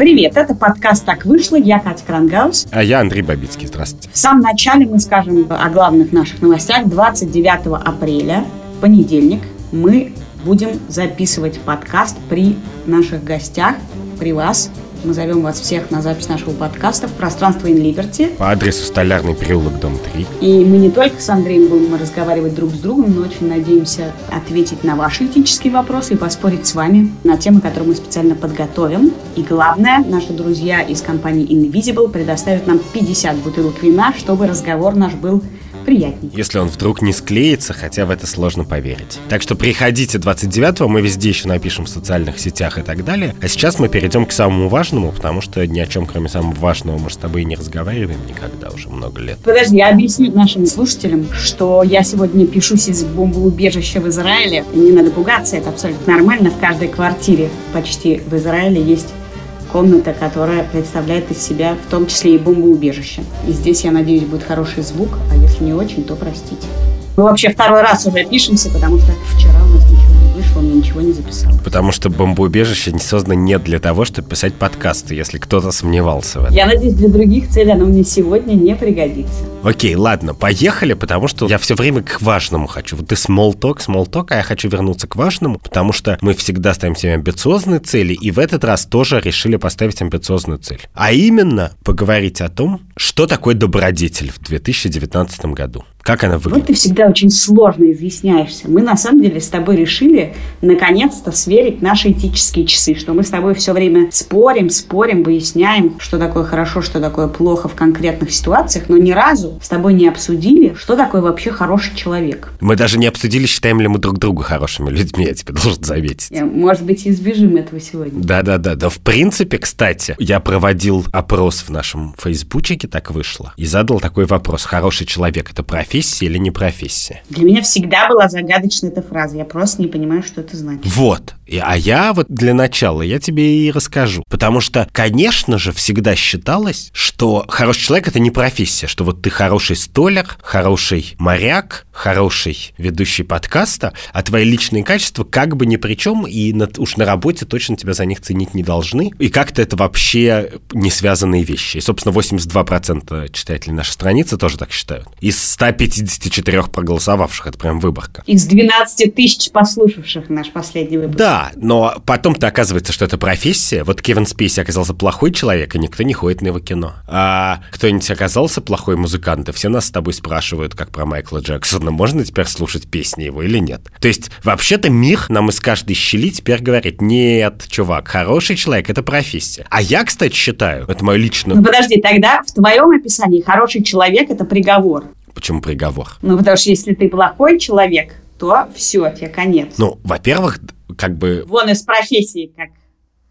Привет, это подкаст «Так вышло». Я Катя Крангаус. А я Андрей Бабицкий. Здравствуйте. В самом начале мы скажем о главных наших новостях. 29 апреля, понедельник, мы будем записывать подкаст при наших гостях, при вас, мы зовем вас всех на запись нашего подкаста в пространство In Liberty. По адресу Столярный переулок, дом 3. И мы не только с Андреем будем разговаривать друг с другом, но очень надеемся ответить на ваши этические вопросы и поспорить с вами на темы, которые мы специально подготовим. И главное, наши друзья из компании Invisible предоставят нам 50 бутылок вина, чтобы разговор наш был приятней. Если он вдруг не склеится, хотя в это сложно поверить. Так что приходите 29-го, мы везде еще напишем в социальных сетях и так далее. А сейчас мы перейдем к самому важному, потому что ни о чем, кроме самого важного, мы с тобой не разговариваем никогда уже много лет. Подожди, я объясню нашим слушателям, что я сегодня пишусь из бомбоубежища в Израиле. Не надо пугаться, это абсолютно нормально. В каждой квартире почти в Израиле есть комната, которая представляет из себя в том числе и бомбоубежище. И здесь, я надеюсь, будет хороший звук, а если не очень, то простите. Мы вообще второй раз уже пишемся, потому что вчера нас ничего не записал. Потому что бомбоубежище не создано не для того, чтобы писать подкасты, если кто-то сомневался в этом. Я надеюсь, для других целей оно мне сегодня не пригодится. Окей, ладно, поехали, потому что я все время к важному хочу. Вот ты small talk, small talk, а я хочу вернуться к важному, потому что мы всегда ставим себе амбициозные цели, и в этот раз тоже решили поставить амбициозную цель. А именно поговорить о том, что такое добродетель в 2019 году. Как она выглядит? Вот ты всегда очень сложно изъясняешься. Мы на самом деле с тобой решили наконец-то сверить наши этические часы, что мы с тобой все время спорим, спорим, выясняем, что такое хорошо, что такое плохо в конкретных ситуациях, но ни разу с тобой не обсудили, что такое вообще хороший человек. Мы даже не обсудили, считаем ли мы друг друга хорошими людьми, я тебе должен заметить. Может быть, избежим этого сегодня. Да-да-да. Да, в принципе, кстати, я проводил опрос в нашем фейсбучике, так вышло, и задал такой вопрос. Хороший человек – это профессия или не профессия? Для меня всегда была загадочна эта фраза. Я просто не понимаю, что это значит. Вот. И, а я вот для начала, я тебе и расскажу. Потому что, конечно же, всегда считалось, что хороший человек – это не профессия, что вот ты хороший столяр, хороший моряк, хороший ведущий подкаста, а твои личные качества как бы ни при чем, и на, уж на работе точно тебя за них ценить не должны. И как-то это вообще не связанные вещи. И, собственно, 82% читателей нашей страницы тоже так считают. Из 154 проголосовавших, это прям выборка. Из 12 тысяч послушавших наш последний выпуск. Да, но потом-то оказывается, что это профессия. Вот Кевин Спейси оказался плохой человек, и никто не ходит на его кино. А кто-нибудь оказался плохой музыкант, и все нас с тобой спрашивают, как про Майкла Джексона, можно теперь слушать песни его или нет. То есть, вообще-то мир нам из каждой щели теперь говорит, нет, чувак, хороший человек — это профессия. А я, кстати, считаю, это мое личное... Ну подожди, тогда в твоем описании хороший человек — это приговор. Почему приговор? Ну, потому что если ты плохой человек, то все, тебе конец. Ну, во-первых, как бы... Вон из профессии, как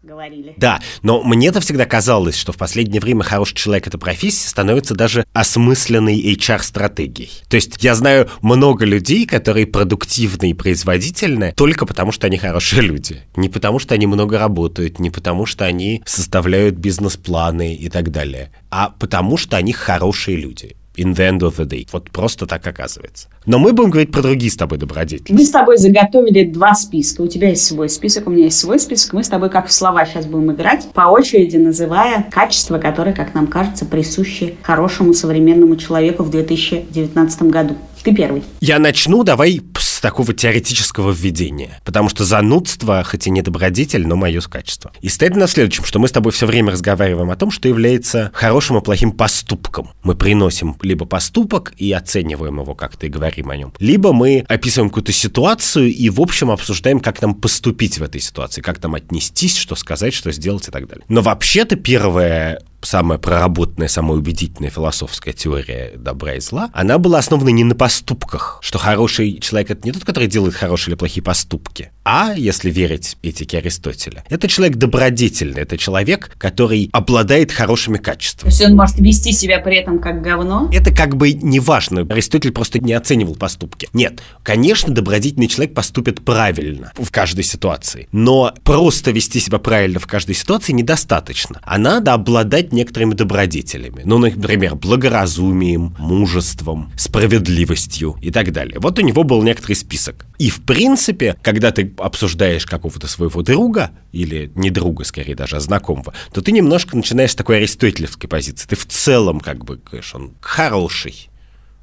говорили. Да, но мне-то всегда казалось, что в последнее время хороший человек эта профессия становится даже осмысленной HR-стратегией. То есть я знаю много людей, которые продуктивны и производительны только потому, что они хорошие люди. Не потому, что они много работают, не потому, что они составляют бизнес-планы и так далее, а потому, что они хорошие люди in the end of the day. Вот просто так оказывается. Но мы будем говорить про другие с тобой добродетели. Мы с тобой заготовили два списка. У тебя есть свой список, у меня есть свой список. Мы с тобой как в слова сейчас будем играть, по очереди называя качества, которые, как нам кажется, присущи хорошему современному человеку в 2019 году. Ты первый. Я начну, давай с такого теоретического введения. Потому что занудство, хоть и не добродетель, но мое качество. И стоит на следующем, что мы с тобой все время разговариваем о том, что является хорошим и плохим поступком. Мы приносим либо поступок и оцениваем его как-то и говорим о нем, либо мы описываем какую-то ситуацию и, в общем, обсуждаем, как нам поступить в этой ситуации, как нам отнестись, что сказать, что сделать и так далее. Но вообще-то первое самая проработанная, самая убедительная философская теория добра и зла, она была основана не на поступках, что хороший человек — это не тот, который делает хорошие или плохие поступки, а, если верить этике Аристотеля, это человек добродетельный, это человек, который обладает хорошими качествами. То есть он может вести себя при этом как говно? Это как бы не важно. Аристотель просто не оценивал поступки. Нет, конечно, добродетельный человек поступит правильно в каждой ситуации, но просто вести себя правильно в каждой ситуации недостаточно. А надо обладать некоторыми добродетелями. Ну, например, благоразумием, мужеством, справедливостью и так далее. Вот у него был некоторый список. И, в принципе, когда ты обсуждаешь какого-то своего друга, или не друга, скорее даже, а знакомого, то ты немножко начинаешь с такой аристотелевской позиции. Ты в целом, как бы, говоришь, он хороший,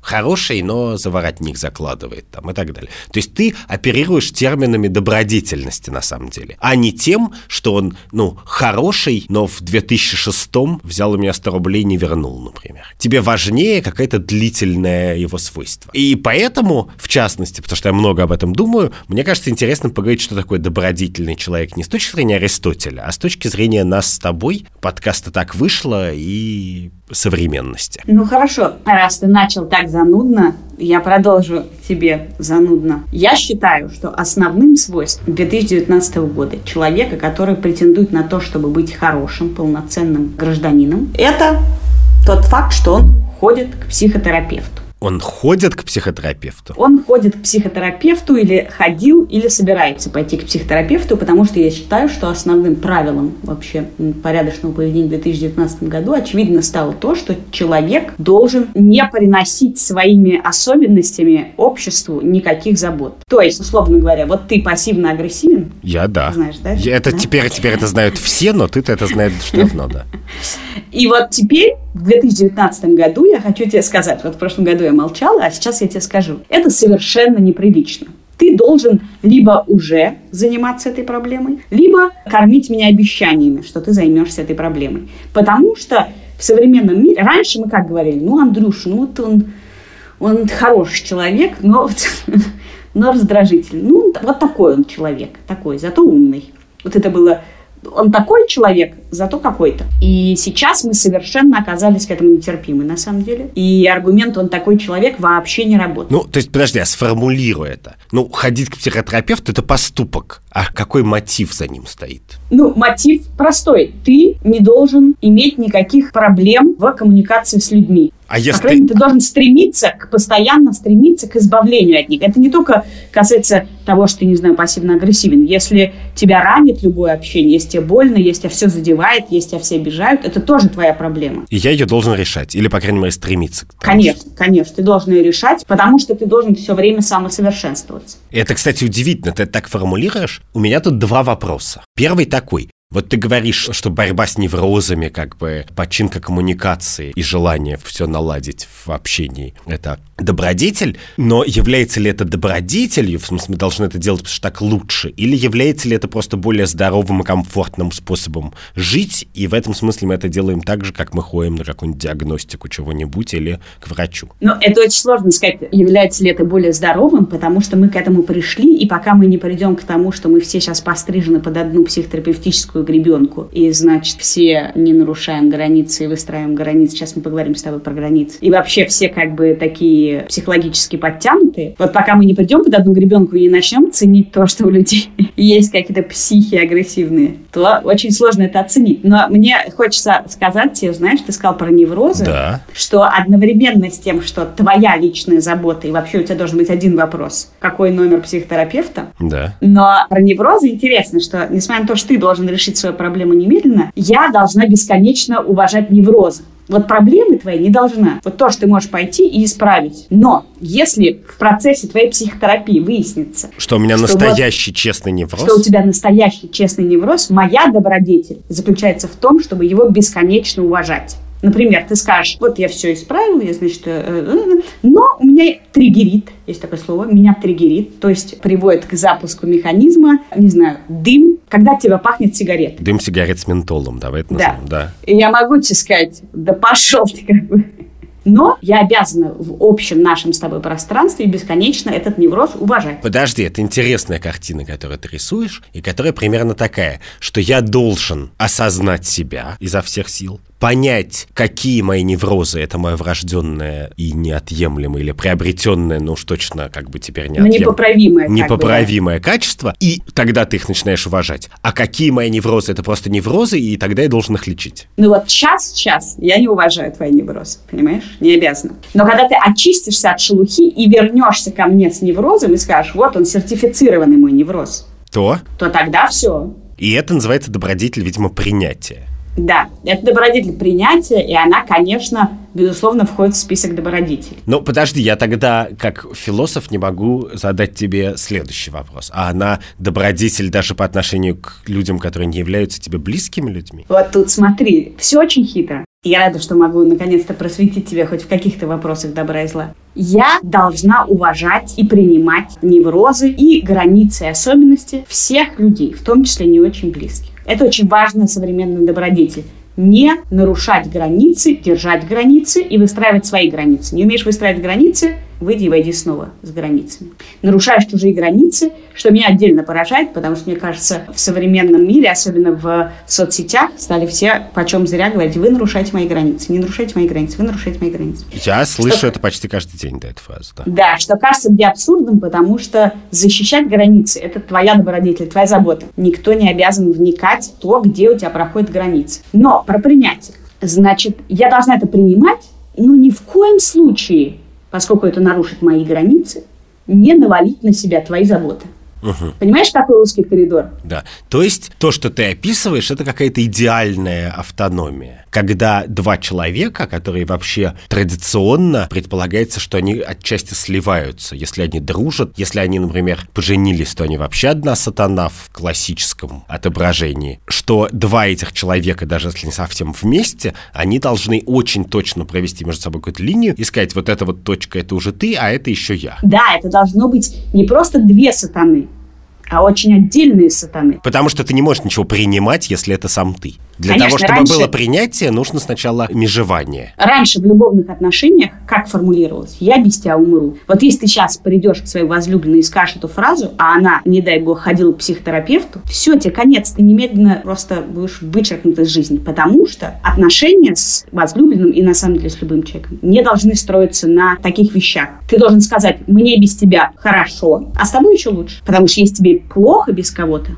хороший, но заворотник закладывает там и так далее. То есть ты оперируешь терминами добродетельности на самом деле, а не тем, что он, ну, хороший, но в 2006 взял у меня 100 рублей и не вернул, например. Тебе важнее какое-то длительное его свойство. И поэтому, в частности, потому что я много об этом думаю, мне кажется интересно поговорить, что такое добродетельный человек не с точки зрения Аристотеля, а с точки зрения нас с тобой. Подкаста так вышло и современности. Ну хорошо, раз ты начал так занудно, я продолжу тебе занудно. Я считаю, что основным свойством 2019 года человека, который претендует на то, чтобы быть хорошим, полноценным гражданином, это тот факт, что он ходит к психотерапевту. Он ходит к психотерапевту? Он ходит к психотерапевту или ходил, или собирается пойти к психотерапевту, потому что я считаю, что основным правилом вообще порядочного поведения в 2019 году очевидно стало то, что человек должен не приносить своими особенностями обществу никаких забот. То есть, условно говоря, вот ты пассивно-агрессивен. Я да. Знаешь, да? Я, это да? теперь, теперь это знают все, но ты-то это знаешь давно, да. И вот теперь, в 2019 году, я хочу тебе сказать, вот в прошлом году я молчала, а сейчас я тебе скажу. Это совершенно неприлично. Ты должен либо уже заниматься этой проблемой, либо кормить меня обещаниями, что ты займешься этой проблемой. Потому что в современном мире, раньше мы как говорили, ну, Андрюш, ну, вот он, он хороший человек, но, но раздражительный. Ну, вот такой он человек, такой, зато умный. Вот это было он такой человек, зато какой-то. И сейчас мы совершенно оказались к этому нетерпимы, на самом деле. И аргумент «он такой человек» вообще не работает. Ну, то есть, подожди, я сформулирую это. Ну, ходить к психотерапевту – это поступок. А какой мотив за ним стоит? Ну, мотив простой. Ты не должен иметь никаких проблем в коммуникации с людьми. А если... По крайней мере, ты должен стремиться, к, постоянно стремиться к избавлению от них. Это не только касается того, что ты, не знаю, пассивно-агрессивен. Если тебя ранит любое общение, если тебе больно, если тебя все задевает, если тебя все обижают, это тоже твоя проблема. И я ее должен решать, или, по крайней мере, стремиться к тому, Конечно, что... конечно, ты должен ее решать, потому что ты должен все время самосовершенствоваться. Это, кстати, удивительно, ты так формулируешь. У меня тут два вопроса. Первый такой. Вот ты говоришь, что борьба с неврозами, как бы починка коммуникации и желание все наладить в общении – это добродетель, но является ли это добродетелью, в смысле мы должны это делать, потому что так лучше, или является ли это просто более здоровым и комфортным способом жить, и в этом смысле мы это делаем так же, как мы ходим на какую-нибудь диагностику чего-нибудь или к врачу? Ну, это очень сложно сказать, является ли это более здоровым, потому что мы к этому пришли, и пока мы не придем к тому, что мы все сейчас пострижены под одну психотерапевтическую гребенку, и, значит, все не нарушаем границы и выстраиваем границы, сейчас мы поговорим с тобой про границы, и вообще все как бы такие психологически подтянутые. Вот пока мы не придем под одну гребенку и не начнем ценить то, что у людей есть какие-то психи агрессивные, то очень сложно это оценить. Но мне хочется сказать тебе, знаешь, ты сказал про неврозы, да. что одновременно с тем, что твоя личная забота, и вообще у тебя должен быть один вопрос, какой номер психотерапевта, да. но про неврозы интересно, что несмотря на то, что ты должен решить свою проблему немедленно, я должна бесконечно уважать неврозы. Вот проблемы твои не должна. Вот то, что ты можешь пойти и исправить. Но если в процессе твоей психотерапии выяснится... Что у меня что настоящий вот, честный невроз. Что у тебя настоящий честный невроз, моя добродетель заключается в том, чтобы его бесконечно уважать. Например, ты скажешь, вот я все исправил, я, значит, э, э, э, но у меня триггерит, есть такое слово, меня триггерит, то есть приводит к запуску механизма, не знаю, дым, когда тебя пахнет сигарет. Дым сигарет с ментолом, давай это назовем, да. да. И я могу тебе сказать, да пошел ты как бы. Но я обязана в общем нашем с тобой пространстве бесконечно этот невроз уважать. Подожди, это интересная картина, которую ты рисуешь, и которая примерно такая, что я должен осознать себя изо всех сил, понять, какие мои неврозы, это мое врожденное и неотъемлемое, или приобретенное, ну уж точно как бы теперь неотъемлемое. Непоправимое. Непоправимое бы, да. качество, и тогда ты их начинаешь уважать. А какие мои неврозы, это просто неврозы, и тогда я должен их лечить. Ну вот сейчас, сейчас я не уважаю твои неврозы, понимаешь? Не обязана. Но когда ты очистишься от шелухи и вернешься ко мне с неврозом и скажешь, вот он сертифицированный мой невроз, то? То тогда все. И это называется добродетель, видимо, принятия. Да, это добродетель принятия, и она, конечно, безусловно, входит в список добродетелей. Ну, подожди, я тогда, как философ, не могу задать тебе следующий вопрос. А она добродетель даже по отношению к людям, которые не являются тебе близкими людьми? Вот тут смотри, все очень хитро. Я рада, что могу наконец-то просветить тебя хоть в каких-то вопросах добра и зла. Я должна уважать и принимать неврозы и границы и особенности всех людей, в том числе не очень близких. Это очень важная современная добродетель не нарушать границы, держать границы и выстраивать свои границы. Не умеешь выстраивать границы, выйди и войди снова с границами. Нарушаешь чужие границы, что меня отдельно поражает, потому что, мне кажется, в современном мире, особенно в соцсетях, стали все почем зря говорить, вы нарушаете мои границы, не нарушайте мои границы, вы нарушаете мои границы. Я слышу что... это почти каждый день, да, эту фразу. Да. да, что кажется мне абсурдным, потому что защищать границы – это твоя добродетель, твоя забота. Никто не обязан вникать в то, где у тебя проходят границы. Но про принятие. Значит, я должна это принимать, но ни в коем случае поскольку это нарушит мои границы, не навалить на себя твои заботы. Угу. Понимаешь, какой узкий коридор? Да. То есть то, что ты описываешь, это какая-то идеальная автономия. Когда два человека, которые вообще традиционно предполагается, что они отчасти сливаются. Если они дружат, если они, например, поженились, то они вообще одна сатана в классическом отображении. Что два этих человека, даже если не совсем вместе, они должны очень точно провести между собой какую-то линию и сказать, вот эта вот точка, это уже ты, а это еще я. Да, это должно быть не просто две сатаны, а очень отдельные сатаны. Потому что ты не можешь ничего принимать, если это сам ты. Для Конечно, того, чтобы раньше... было принятие, нужно сначала межевание. Раньше в любовных отношениях как формулировалось? Я без тебя умру. Вот если ты сейчас придешь к своей возлюбленной и скажешь эту фразу, а она, не дай бог, ходила к психотерапевту, все, тебе конец. Ты немедленно просто будешь вычеркнут из жизни. Потому что отношения с возлюбленным и, на самом деле, с любым человеком не должны строиться на таких вещах. Ты должен сказать, мне без тебя хорошо, а с тобой еще лучше. Потому что если тебе плохо без кого-то,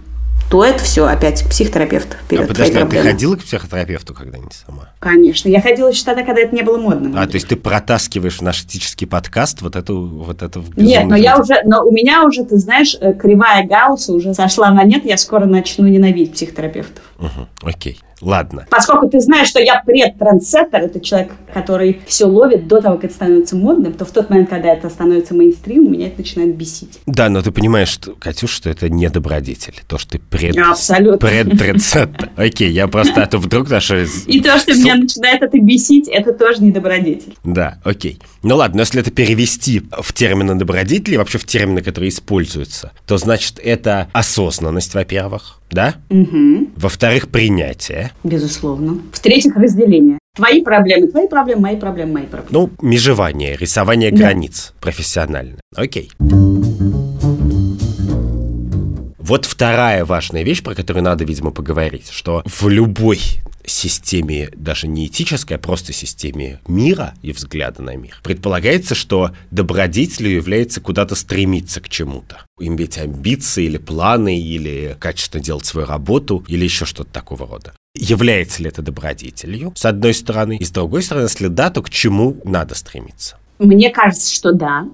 то это все опять психотерапевт. Вперед, а подожди, а ты ходила к психотерапевту когда-нибудь сама? Конечно. Я ходила еще тогда, когда это не было модным. А, то есть ты протаскиваешь в наш этический подкаст вот эту вот эту Нет, но я уже, но у меня уже, ты знаешь, э, кривая Гаусса уже сошла на нет, я скоро начну ненавидеть психотерапевтов. Угу, окей. Ладно. Поскольку ты знаешь, что я предтрансеттер, это человек, который все ловит до того, как это становится модным, то в тот момент, когда это становится мейнстримом, меня это начинает бесить. Да, но ты понимаешь, что, Катюш, что это не добродетель. То, что ты пред... Абсолютно. Предтрансеттер. Окей, я просто, а то вдруг наши... И то, что меня начинает это бесить, это тоже не добродетель. Да, окей. Ну ладно, но если это перевести в термины добродетели, вообще в термины, которые используются, то значит это осознанность, во-первых, да? Угу. Во-вторых, принятие. Безусловно. В-третьих, разделение. Твои проблемы, твои проблемы, мои проблемы, мои проблемы. Ну, межевание, рисование да. границ профессионально. Окей. Вот вторая важная вещь, про которую надо, видимо, поговорить, что в любой системе, даже не этической, а просто системе мира и взгляда на мир, предполагается, что добродетелью является куда-то стремиться к чему-то. Иметь амбиции или планы, или качественно делать свою работу, или еще что-то такого рода. Является ли это добродетелью, с одной стороны, и с другой стороны, если да, то к чему надо стремиться? Мне кажется, что да,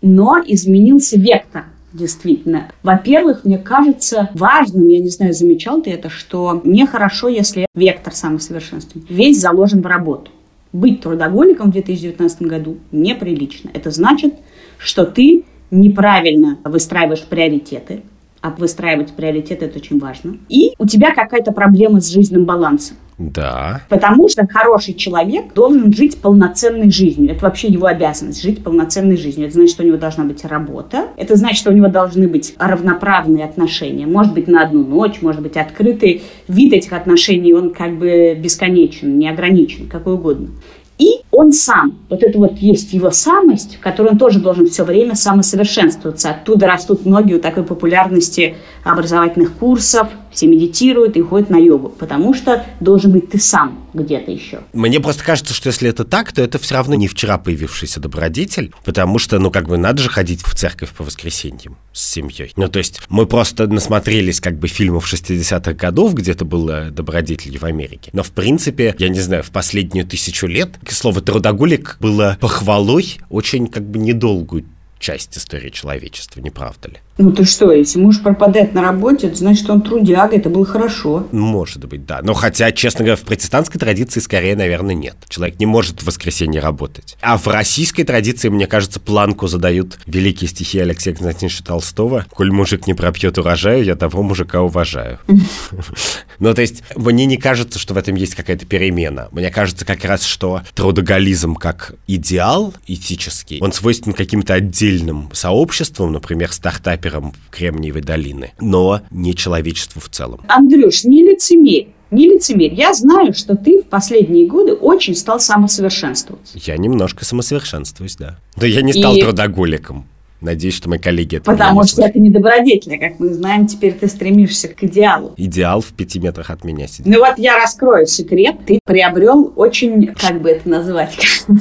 но изменился вектор действительно. Во-первых, мне кажется важным, я не знаю, замечал ты это, что нехорошо, если вектор самосовершенствования весь заложен в работу. Быть трудоголиком в 2019 году неприлично. Это значит, что ты неправильно выстраиваешь приоритеты, а выстраивать приоритеты – это очень важно. И у тебя какая-то проблема с жизненным балансом. Да. Потому что хороший человек должен жить полноценной жизнью. Это вообще его обязанность – жить полноценной жизнью. Это значит, что у него должна быть работа. Это значит, что у него должны быть равноправные отношения. Может быть, на одну ночь, может быть, открытый вид этих отношений, он как бы бесконечен, не ограничен, какой угодно. И он сам, вот это вот есть его самость, в которой он тоже должен все время самосовершенствоваться. Оттуда растут многие у такой популярности образовательных курсов, все медитируют и ходят на йогу, потому что должен быть ты сам где-то еще. Мне просто кажется, что если это так, то это все равно не вчера появившийся добродетель, потому что, ну, как бы надо же ходить в церковь по воскресеньям с семьей. Ну, то есть мы просто насмотрелись как бы фильмов 60-х годов, где это было добродетель в Америке. Но, в принципе, я не знаю, в последнюю тысячу лет слово «трудоголик» было похвалой очень как бы недолгую часть истории человечества, не правда ли? Ну ты что, если муж пропадает на работе, это значит, он трудяга, это было хорошо. Может быть, да. Но хотя, честно говоря, в протестантской традиции скорее, наверное, нет. Человек не может в воскресенье работать. А в российской традиции, мне кажется, планку задают великие стихи Алексея Константиновича Толстого. «Коль мужик не пропьет урожаю, я того мужика уважаю». Ну, то есть, мне не кажется, что в этом есть какая-то перемена. Мне кажется как раз, что трудоголизм как идеал этический, он свойственен каким-то отдельным сообществам, например, стартап рэпером Кремниевой долины, но не человечеству в целом. Андрюш, не лицемерь. Не лицемерь. Я знаю, что ты в последние годы очень стал самосовершенствоваться. Я немножко самосовершенствуюсь, да. Но я не стал И... трудоголиком. Надеюсь, что мои коллеги это Потому что это не добродетельно, как мы знаем, теперь ты стремишься к идеалу. Идеал в пяти метрах от меня сидит. Ну вот я раскрою секрет. Ты приобрел очень, как бы это назвать?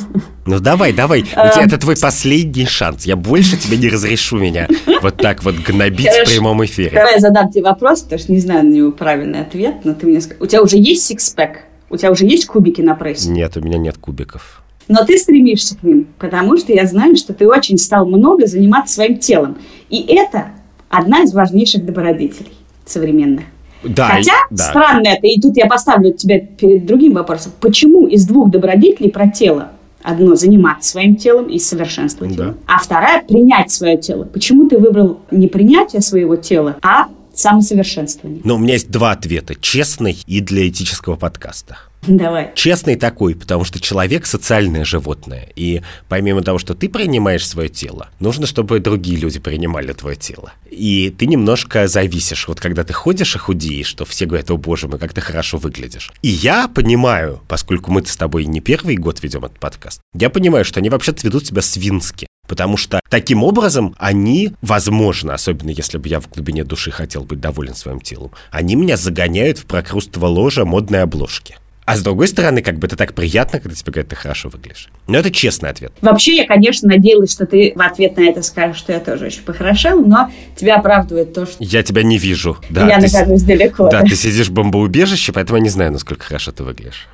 Ну давай, давай. Это твой последний шанс. Я больше тебе не разрешу меня вот так вот гнобить в прямом эфире. Давай я задам тебе вопрос, потому что не знаю на него правильный ответ, но ты мне скажи. У тебя уже есть сикспэк? У тебя уже есть кубики на прессе? Нет, у меня нет кубиков но ты стремишься к ним, потому что я знаю, что ты очень стал много заниматься своим телом. И это одна из важнейших добродетелей современных. Да, Хотя и, да. странно это, и тут я поставлю тебя перед другим вопросом. Почему из двух добродетелей про тело одно заниматься своим телом и совершенствовать да. его, а вторая принять свое тело? Почему ты выбрал не принятие своего тела, а самосовершенствование? Но у меня есть два ответа, честный и для этического подкаста. Давай. Честный такой, потому что человек социальное животное. И помимо того, что ты принимаешь свое тело, нужно, чтобы другие люди принимали твое тело. И ты немножко зависишь. Вот когда ты ходишь и худеешь, что все говорят, о боже мой, как ты хорошо выглядишь. И я понимаю, поскольку мы с тобой не первый год ведем этот подкаст, я понимаю, что они вообще-то ведут себя свински. Потому что таким образом они, возможно, особенно если бы я в глубине души хотел быть доволен своим телом, они меня загоняют в прокрустово ложа модной обложки. А с другой стороны, как бы это так приятно, когда тебе говорят, ты хорошо выглядишь. Но это честный ответ. Вообще, я, конечно, надеялась, что ты в ответ на это скажешь, что я тоже очень похорошел, но тебя оправдывает то, что... Я тебя не вижу. Да, я нахожусь далеко. Да, ты сидишь в бомбоубежище, поэтому я не знаю, насколько хорошо ты выглядишь.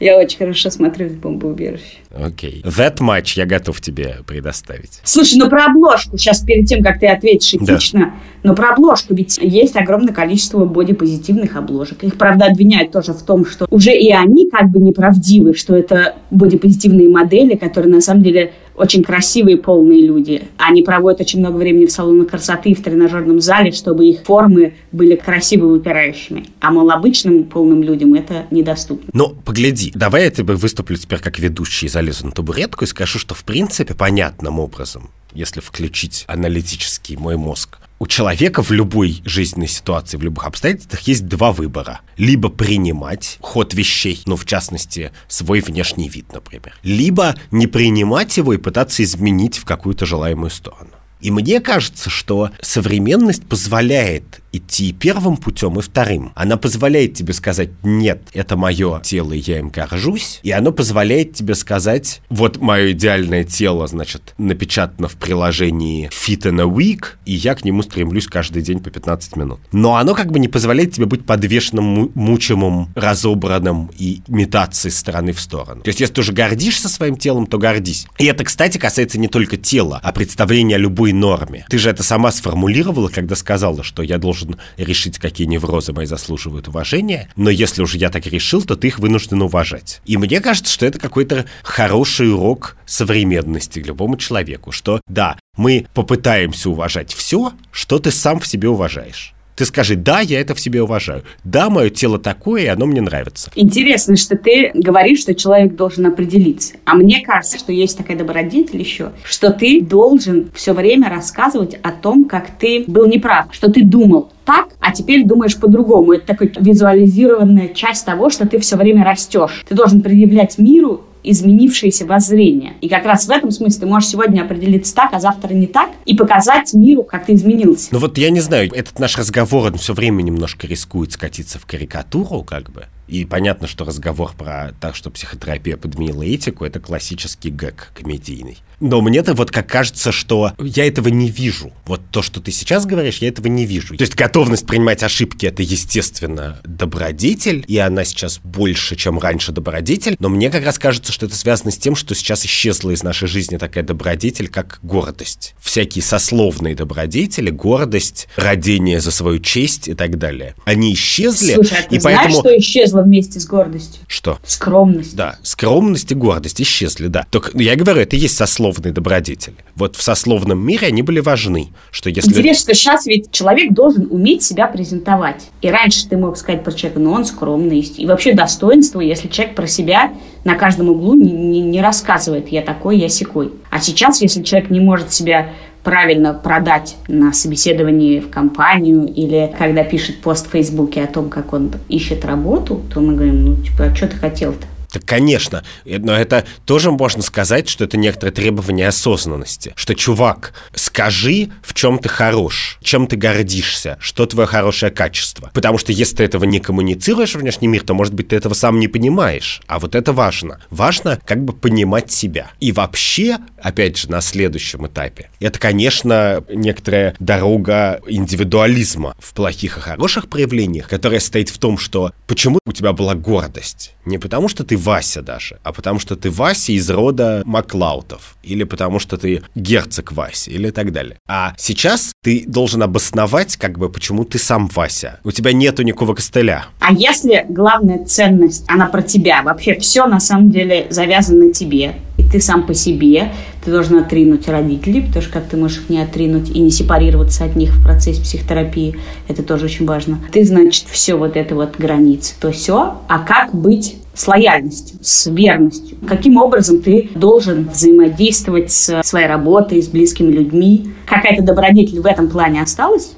Я очень хорошо смотрю в бомбоубежище. Окей. Okay. That much я готов тебе предоставить. Слушай, ну про обложку, сейчас перед тем, как ты ответишь этично, да. но про обложку, ведь есть огромное количество бодипозитивных обложек. Их, правда, обвиняют тоже в том, что уже и они как бы неправдивы, что это бодипозитивные модели, которые на самом деле очень красивые полные люди. Они проводят очень много времени в салонах красоты и в тренажерном зале, чтобы их формы были красиво выпирающими. А, мол, обычным полным людям это недоступно. Но погляди, давай я тебе выступлю теперь как ведущий, и залезу на табуретку и скажу, что в принципе понятным образом, если включить аналитический мой мозг, у человека в любой жизненной ситуации, в любых обстоятельствах есть два выбора. Либо принимать ход вещей, ну, в частности, свой внешний вид, например. Либо не принимать его и пытаться изменить в какую-то желаемую сторону. И мне кажется, что современность позволяет идти первым путем и вторым. Она позволяет тебе сказать, нет, это мое тело, и я им горжусь. И оно позволяет тебе сказать, вот мое идеальное тело, значит, напечатано в приложении Fit in a Week, и я к нему стремлюсь каждый день по 15 минут. Но оно как бы не позволяет тебе быть подвешенным, мучимым, разобранным и метаться из стороны в сторону. То есть, если ты уже гордишься своим телом, то гордись. И это, кстати, касается не только тела, а представления о любой норме. Ты же это сама сформулировала, когда сказала, что я должен должен решить, какие неврозы мои заслуживают уважения, но если уже я так решил, то ты их вынужден уважать. И мне кажется, что это какой-то хороший урок современности любому человеку, что да, мы попытаемся уважать все, что ты сам в себе уважаешь. Ты скажи, да, я это в себе уважаю. Да, мое тело такое, и оно мне нравится. Интересно, что ты говоришь, что человек должен определиться. А мне кажется, что есть такая добродетель еще, что ты должен все время рассказывать о том, как ты был неправ, что ты думал так, а теперь думаешь по-другому. Это такая визуализированная часть того, что ты все время растешь. Ты должен предъявлять миру изменившееся воззрение. И как раз в этом смысле ты можешь сегодня определиться так, а завтра не так, и показать миру, как ты изменился. Ну вот я не знаю, этот наш разговор, он все время немножко рискует скатиться в карикатуру, как бы. И понятно, что разговор про так, что психотерапия подменила этику, это классический гэг комедийный. Но мне-то вот как кажется, что я этого не вижу. Вот то, что ты сейчас говоришь, я этого не вижу. То есть готовность принимать ошибки — это, естественно, добродетель, и она сейчас больше, чем раньше добродетель. Но мне как раз кажется, что это связано с тем, что сейчас исчезла из нашей жизни такая добродетель, как гордость. Всякие сословные добродетели, гордость, родение за свою честь и так далее. Они исчезли. Слушай, а ты и знаешь, поэтому... что исчезло вместе с гордостью? Что? Скромность. Да, скромность и гордость исчезли, да. Только я говорю, это и есть сословные добродетели. Вот в сословном мире они были важны, что если... Интересно, что сейчас ведь человек должен уметь себя презентовать. И раньше ты мог сказать про человека, ну он скромный. И вообще достоинство, если человек про себя на каждом углу не, не, не рассказывает, я такой, я секой. А сейчас, если человек не может себя правильно продать на собеседовании в компанию или когда пишет пост в Фейсбуке о том, как он ищет работу, то мы говорим, ну, типа, а что ты хотел-то? Так, конечно, но это тоже можно сказать, что это некоторое требование осознанности. Что, чувак, скажи, в чем ты хорош, чем ты гордишься, что твое хорошее качество. Потому что если ты этого не коммуницируешь в внешний мир, то, может быть, ты этого сам не понимаешь. А вот это важно. Важно как бы понимать себя. И вообще, опять же, на следующем этапе, это, конечно, некоторая дорога индивидуализма в плохих и хороших проявлениях, которая стоит в том, что почему у тебя была гордость? Не потому, что ты Вася даже, а потому что ты Вася из рода Маклаутов, или потому что ты герцог Вася, или так далее. А сейчас ты должен обосновать, как бы, почему ты сам Вася. У тебя нету никакого костыля. А если главная ценность, она про тебя, вообще все на самом деле завязано тебе, и ты сам по себе, ты должен отринуть родителей, потому что как ты можешь их не отринуть и не сепарироваться от них в процессе психотерапии, это тоже очень важно. Ты, значит, все вот это вот границы, то все, а как быть с лояльностью, с верностью. Каким образом ты должен взаимодействовать с своей работой, с близкими людьми? Какая-то добродетель в этом плане осталась?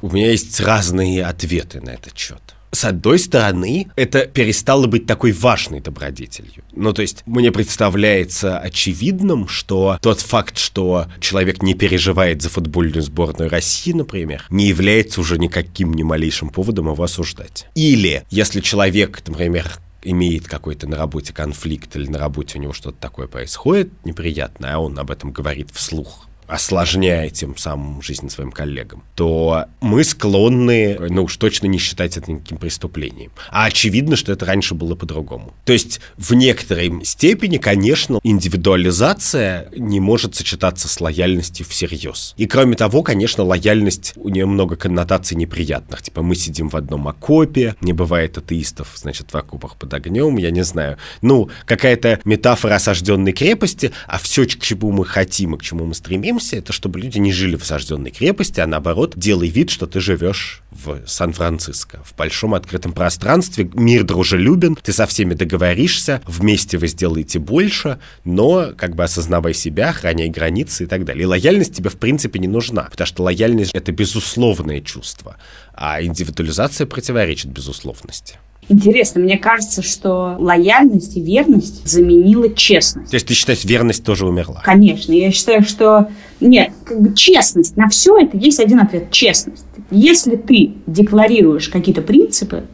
У меня есть разные ответы на этот счет. С одной стороны, это перестало быть такой важной добродетелью. Ну, то есть, мне представляется очевидным, что тот факт, что человек не переживает за футбольную сборную России, например, не является уже никаким ни малейшим поводом его осуждать. Или, если человек, например, имеет какой-то на работе конфликт или на работе у него что-то такое происходит неприятное, а он об этом говорит вслух, осложняя тем самым жизнь своим коллегам, то мы склонны, ну уж точно не считать это никаким преступлением. А очевидно, что это раньше было по-другому. То есть в некоторой степени, конечно, индивидуализация не может сочетаться с лояльностью всерьез. И кроме того, конечно, лояльность, у нее много коннотаций неприятных. Типа мы сидим в одном окопе, не бывает атеистов, значит, в окопах под огнем, я не знаю. Ну, какая-то метафора осажденной крепости, а все, к чему мы хотим и к чему мы стремимся, стремимся, это чтобы люди не жили в осажденной крепости, а наоборот, делай вид, что ты живешь в Сан-Франциско, в большом открытом пространстве, мир дружелюбен, ты со всеми договоришься, вместе вы сделаете больше, но как бы осознавай себя, храняй границы и так далее. И лояльность тебе в принципе не нужна, потому что лояльность — это безусловное чувство, а индивидуализация противоречит безусловности. Интересно, мне кажется, что лояльность и верность заменила честность. То есть ты считаешь, верность тоже умерла? Конечно. Я считаю, что... Нет, как бы честность. На все это есть один ответ. Честность. Если ты декларируешь какие-то принципы,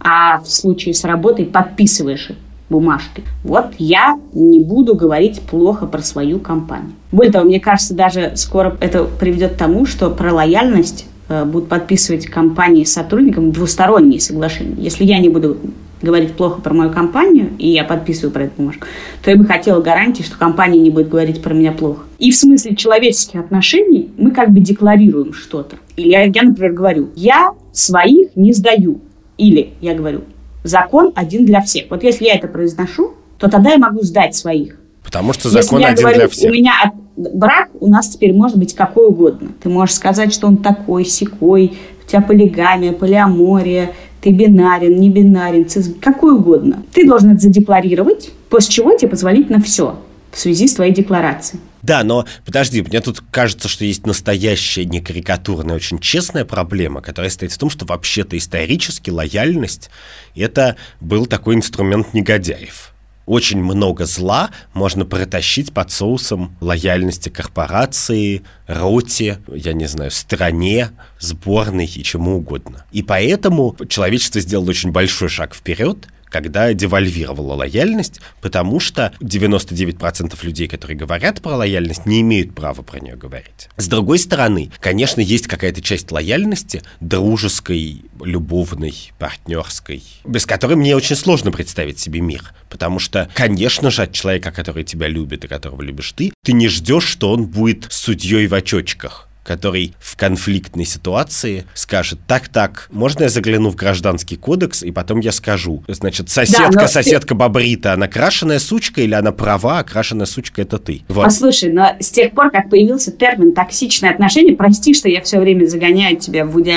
а в случае с работой подписываешь их бумажкой. Вот я не буду говорить плохо про свою компанию. Более того, мне кажется, даже скоро это приведет к тому, что про лояльность будут подписывать компании с сотрудником двусторонние соглашения. Если я не буду говорить плохо про мою компанию, и я подписываю про эту бумажку, то я бы хотела гарантии, что компания не будет говорить про меня плохо. И в смысле человеческих отношений мы как бы декларируем что-то. Или я, я например, говорю, я своих не сдаю. Или я говорю, закон один для всех. Вот если я это произношу, то тогда я могу сдать своих. Потому что закон Если один говорю, для всех. У меня брак у нас теперь может быть какой угодно. Ты можешь сказать, что он такой, секой, у тебя полигамия, полиамория, ты бинарен, не бинарен, циз... какой угодно. Ты должен это задекларировать, после чего тебе позволить на все в связи с твоей декларацией. Да, но подожди, мне тут кажется, что есть настоящая, не карикатурная, очень честная проблема, которая стоит в том, что вообще-то исторически лояльность – это был такой инструмент негодяев. Очень много зла можно протащить под соусом лояльности корпорации, роте, я не знаю, стране, сборной и чему угодно. И поэтому человечество сделало очень большой шаг вперед, когда девальвировала лояльность, потому что 99% людей, которые говорят про лояльность, не имеют права про нее говорить. С другой стороны, конечно, есть какая-то часть лояльности, дружеской, любовной, партнерской, без которой мне очень сложно представить себе мир. Потому что, конечно же, от человека, который тебя любит и которого любишь ты, ты не ждешь, что он будет судьей в очочках который в конфликтной ситуации скажет, так-так, можно я загляну в гражданский кодекс, и потом я скажу, значит, соседка, да, но... соседка Бобрита, она крашеная сучка или она права, а крашеная сучка это ты? Вот. Послушай, но с тех пор, как появился термин «токсичные отношения», прости, что я все время загоняю тебя в Вуди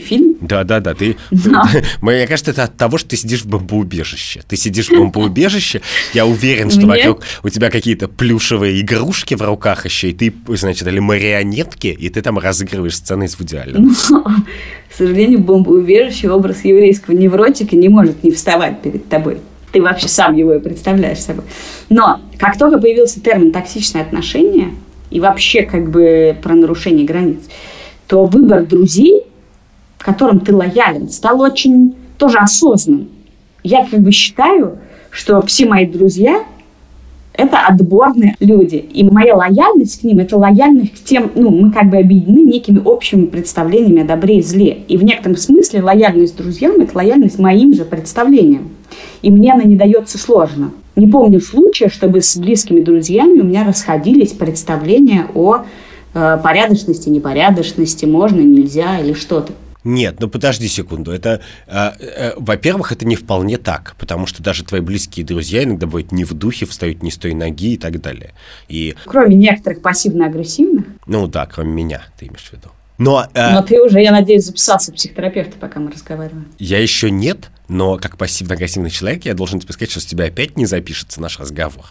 фильм. Да-да-да, ты... Но... Мне кажется, это от того, что ты сидишь в бомбоубежище. Ты сидишь в бомбоубежище, я уверен, что вокруг у тебя какие-то плюшевые игрушки в руках еще, и ты, значит, или марионетки, и ты там разыгрываешь сцены из Вуди Аллена. К сожалению, бомбоубежище, образ еврейского невротика не может не вставать перед тобой. Ты вообще сам его и представляешь собой. Но как только появился термин «токсичные отношения» и вообще как бы про нарушение границ, то выбор друзей, которым ты лоялен, стал очень тоже осознанным. Я как бы считаю, что все мои друзья это отборные люди. И моя лояльность к ним – это лояльность к тем, ну, мы как бы объединены некими общими представлениями о добре и зле. И в некотором смысле лояльность друзьям – это лояльность моим же представлениям. И мне она не дается сложно. Не помню случая, чтобы с близкими друзьями у меня расходились представления о э, порядочности, непорядочности, можно, нельзя или что-то. Нет, ну подожди секунду. Это, э, э, во-первых, это не вполне так, потому что даже твои близкие друзья иногда бывают не в духе, встают не с той ноги и так далее. И... Кроме некоторых пассивно-агрессивных? Ну да, кроме меня, ты имеешь в виду. Но, э, но ты уже, я надеюсь, записался психотерапевта, пока мы разговариваем. Я еще нет, но как пассивно-агрессивный человек я должен тебе сказать, что с тебя опять не запишется наш разговор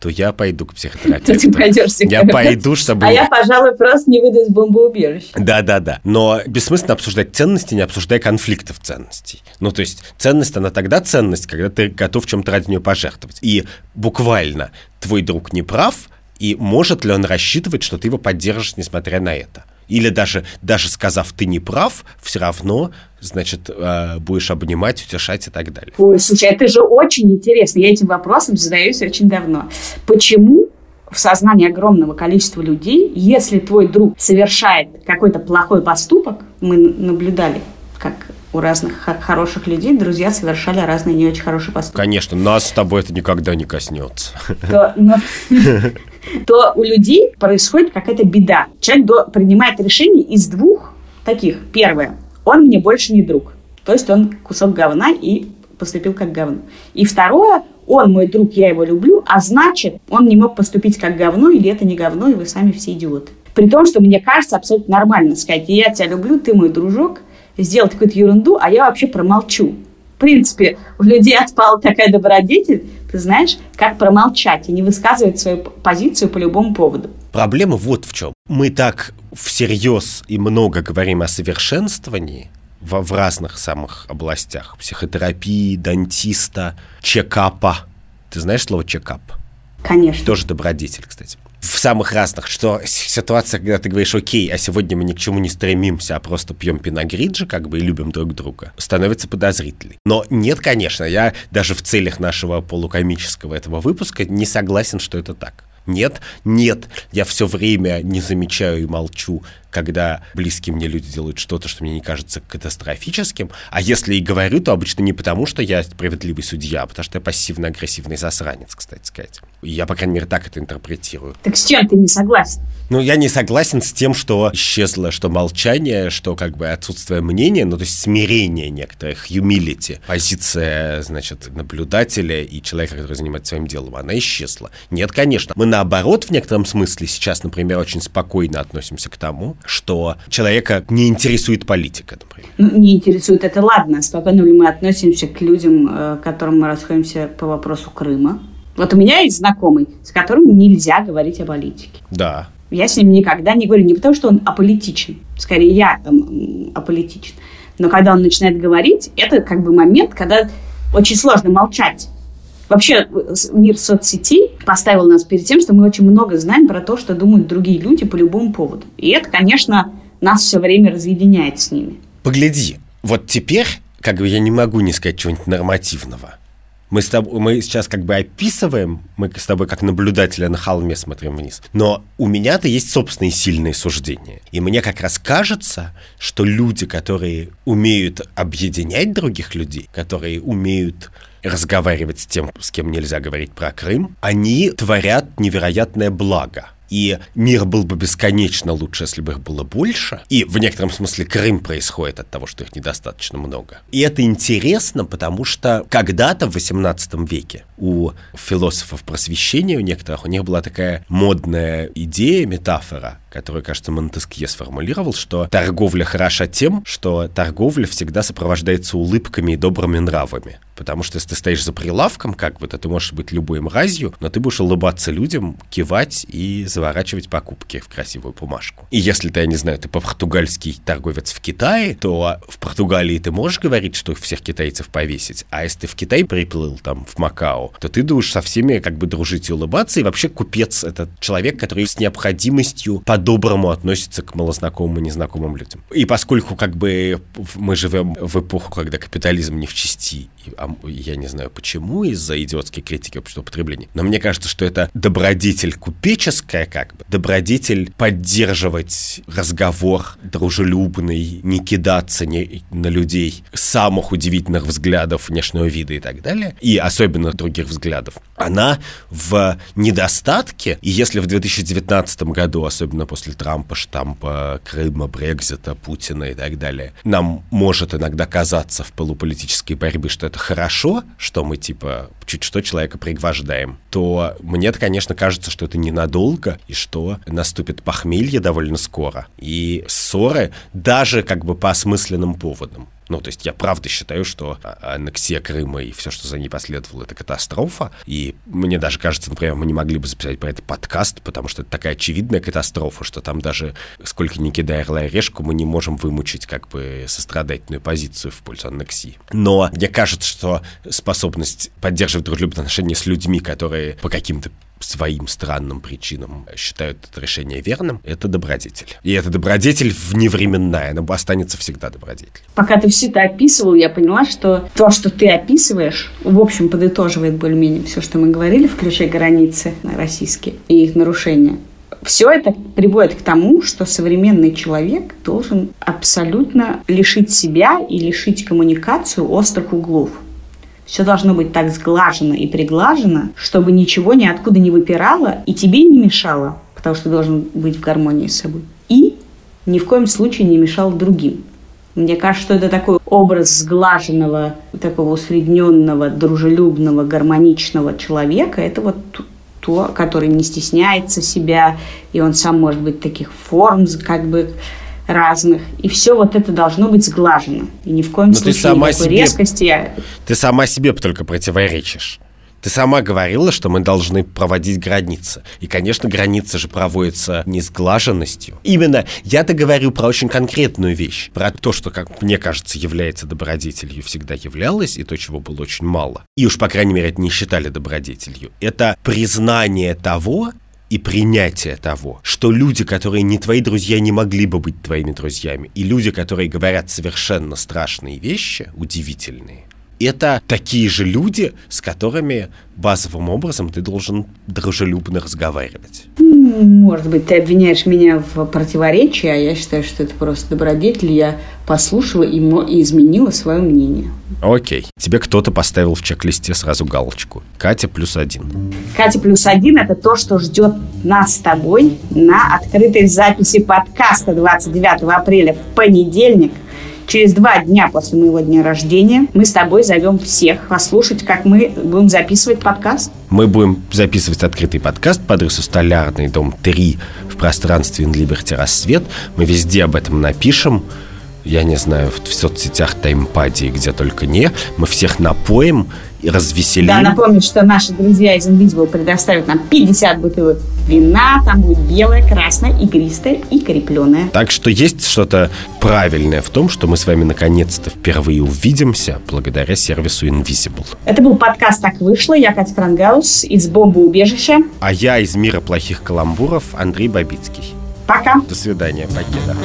то я пойду к психотерапевту. То ты пойдешь Я пойду, чтобы... А я, пожалуй, просто не выйду из бомбоубежища. Да-да-да. Но бессмысленно обсуждать ценности, не обсуждая конфликтов ценностей. Ну, то есть ценность, она тогда ценность, когда ты готов в чем-то ради нее пожертвовать. И буквально твой друг не прав, и может ли он рассчитывать, что ты его поддержишь, несмотря на это? Или даже, даже сказав, ты не прав, все равно, значит, э, будешь обнимать, утешать и так далее. Ой, слушай, это же очень интересно. Я этим вопросом задаюсь очень давно. Почему в сознании огромного количества людей, если твой друг совершает какой-то плохой поступок, мы наблюдали, как у разных хороших людей друзья совершали разные не очень хорошие поступки. Конечно, нас с тобой это никогда не коснется. То, но, то у людей происходит какая-то беда. Человек до, принимает решение из двух таких. Первое. Он мне больше не друг. То есть он кусок говна и поступил как говно. И второе, он мой друг, я его люблю, а значит, он не мог поступить как говно, или это не говно, и вы сами все идиоты. При том, что мне кажется абсолютно нормально сказать, я тебя люблю, ты мой дружок, сделать какую-то ерунду, а я вообще промолчу. В принципе, у людей отпала такая добродетель, ты знаешь, как промолчать и не высказывать свою позицию по любому поводу. Проблема вот в чем. Мы так всерьез и много говорим о совершенствовании в, в разных самых областях. Психотерапии, дантиста, чекапа. Ты знаешь слово чекап? Конечно. Тоже добродетель, кстати в самых разных, что ситуация, когда ты говоришь, окей, а сегодня мы ни к чему не стремимся, а просто пьем пиногриджи, как бы, и любим друг друга, становится подозрительной. Но нет, конечно, я даже в целях нашего полукомического этого выпуска не согласен, что это так. Нет, нет, я все время не замечаю и молчу когда близкие мне люди делают что-то, что мне не кажется катастрофическим. А если и говорю, то обычно не потому, что я справедливый судья, а потому что я пассивно-агрессивный засранец, кстати сказать. Я, по крайней мере, так это интерпретирую. Так с чем ты не согласен? Ну, я не согласен с тем, что исчезло, что молчание, что как бы отсутствие мнения, ну, то есть смирение некоторых, humility, позиция, значит, наблюдателя и человека, который занимается своим делом, она исчезла. Нет, конечно. Мы, наоборот, в некотором смысле сейчас, например, очень спокойно относимся к тому, что человека не интересует политика, например. Ну, не интересует, это ладно. Спокойно ли мы относимся к людям, э, к которым мы расходимся по вопросу Крыма? Вот у меня есть знакомый, с которым нельзя говорить о политике. Да. Я с ним никогда не говорю, не потому что он аполитичен, скорее я там, аполитичен. Но когда он начинает говорить, это как бы момент, когда очень сложно молчать. Вообще мир соцсетей поставил нас перед тем, что мы очень много знаем про то, что думают другие люди по любому поводу. И это, конечно, нас все время разъединяет с ними. Погляди, вот теперь, как бы я не могу не сказать чего-нибудь нормативного. Мы, с тобой, мы сейчас как бы описываем, мы с тобой как наблюдатели на холме смотрим вниз. Но у меня-то есть собственные сильные суждения. И мне как раз кажется, что люди, которые умеют объединять других людей, которые умеют разговаривать с тем, с кем нельзя говорить про Крым, они творят невероятное благо. И мир был бы бесконечно лучше, если бы их было больше. И в некотором смысле Крым происходит от того, что их недостаточно много. И это интересно, потому что когда-то в 18 веке у философов просвещения, у некоторых, у них была такая модная идея, метафора, которую, кажется, Монтескье сформулировал, что торговля хороша тем, что торговля всегда сопровождается улыбками и добрыми нравами. Потому что если ты стоишь за прилавком, как бы, то ты можешь быть любой мразью, но ты будешь улыбаться людям, кивать и заворачивать покупки в красивую бумажку. И если ты, я не знаю, ты по-португальский торговец в Китае, то в Португалии ты можешь говорить, что всех китайцев повесить, а если ты в Китай приплыл, там, в Макао, то ты будешь со всеми как бы дружить и улыбаться, и вообще купец — это человек, который с необходимостью по-доброму относится к малознакомым и незнакомым людям. И поскольку как бы мы живем в эпоху, когда капитализм не в части, а я не знаю почему, из-за идиотской критики общества потребления, но мне кажется, что это добродетель купеческая, как бы, добродетель поддерживать разговор дружелюбный, не кидаться не, на людей самых удивительных взглядов внешнего вида и так далее, и особенно других взглядов, она в недостатке, и если в 2019 году, особенно после Трампа, штампа, Крыма, Брекзита, Путина и так далее, нам может иногда казаться в полуполитической борьбе, что это хорошо, что мы типа чуть что человека пригвождаем, то мне-то, конечно, кажется, что это ненадолго, и что наступит похмелье довольно скоро. И ссоры даже как бы по осмысленным поводам. Ну, то есть я правда считаю, что а, аннексия Крыма и все, что за ней последовало, это катастрофа. И мне даже кажется, например, мы не могли бы записать про это подкаст, потому что это такая очевидная катастрофа, что там даже, сколько ни кидая орла и решку, мы не можем вымучить как бы сострадательную позицию в пользу аннексии. Но мне кажется, что способность поддерживать дружелюбные отношения с людьми, которые по каким-то своим странным причинам считают это решение верным, это добродетель. И это добродетель вневременная, она останется всегда добродетель. Пока ты все это описывал, я поняла, что то, что ты описываешь, в общем, подытоживает более-менее все, что мы говорили, включая границы российские и их нарушения. Все это приводит к тому, что современный человек должен абсолютно лишить себя и лишить коммуникацию острых углов – все должно быть так сглажено и приглажено, чтобы ничего ниоткуда не выпирало и тебе не мешало, потому что ты должен быть в гармонии с собой. И ни в коем случае не мешал другим. Мне кажется, что это такой образ сглаженного, такого усредненного, дружелюбного, гармоничного человека. Это вот то, который не стесняется себя, и он сам может быть таких форм, как бы разных. И все вот это должно быть сглажено. И ни в коем Но случае ты сама никакой себе, резкости. Ты сама себе только противоречишь. Ты сама говорила, что мы должны проводить границы. И, конечно, границы же проводятся не сглаженностью. Именно я-то говорю про очень конкретную вещь. Про то, что, как мне кажется, является добродетелью, всегда являлось, и то, чего было очень мало. И уж, по крайней мере, это не считали добродетелью. Это признание того, и принятие того, что люди, которые не твои друзья, не могли бы быть твоими друзьями, и люди, которые говорят совершенно страшные вещи, удивительные, это такие же люди, с которыми базовым образом ты должен дружелюбно разговаривать. Может быть, ты обвиняешь меня в противоречии, а я считаю, что это просто добродетель. Я послушала и, и изменила свое мнение. Окей. Тебе кто-то поставил в чек-листе сразу галочку. Катя плюс один. Катя плюс один – это то, что ждет нас с тобой на открытой записи подкаста 29 апреля в понедельник – Через два дня после моего дня рождения мы с тобой зовем всех послушать, как мы будем записывать подкаст. Мы будем записывать открытый подкаст по адресу Столярный, дом 3 в пространстве Инлиберти Рассвет. Мы везде об этом напишем. я не знаю, в соцсетях, таймпаде, где только не. Мы всех напоим развеселим. Да, напомню, что наши друзья из Invisible предоставят нам 50 бутылок вина. Там будет белое, красное, игристое и крепленое. Так что есть что-то правильное в том, что мы с вами наконец-то впервые увидимся благодаря сервису Invisible. Это был подкаст «Так вышло». Я Катя Крангаус из бомбоубежища. А я из мира плохих каламбуров Андрей Бабицкий. Пока. До свидания. Покеда.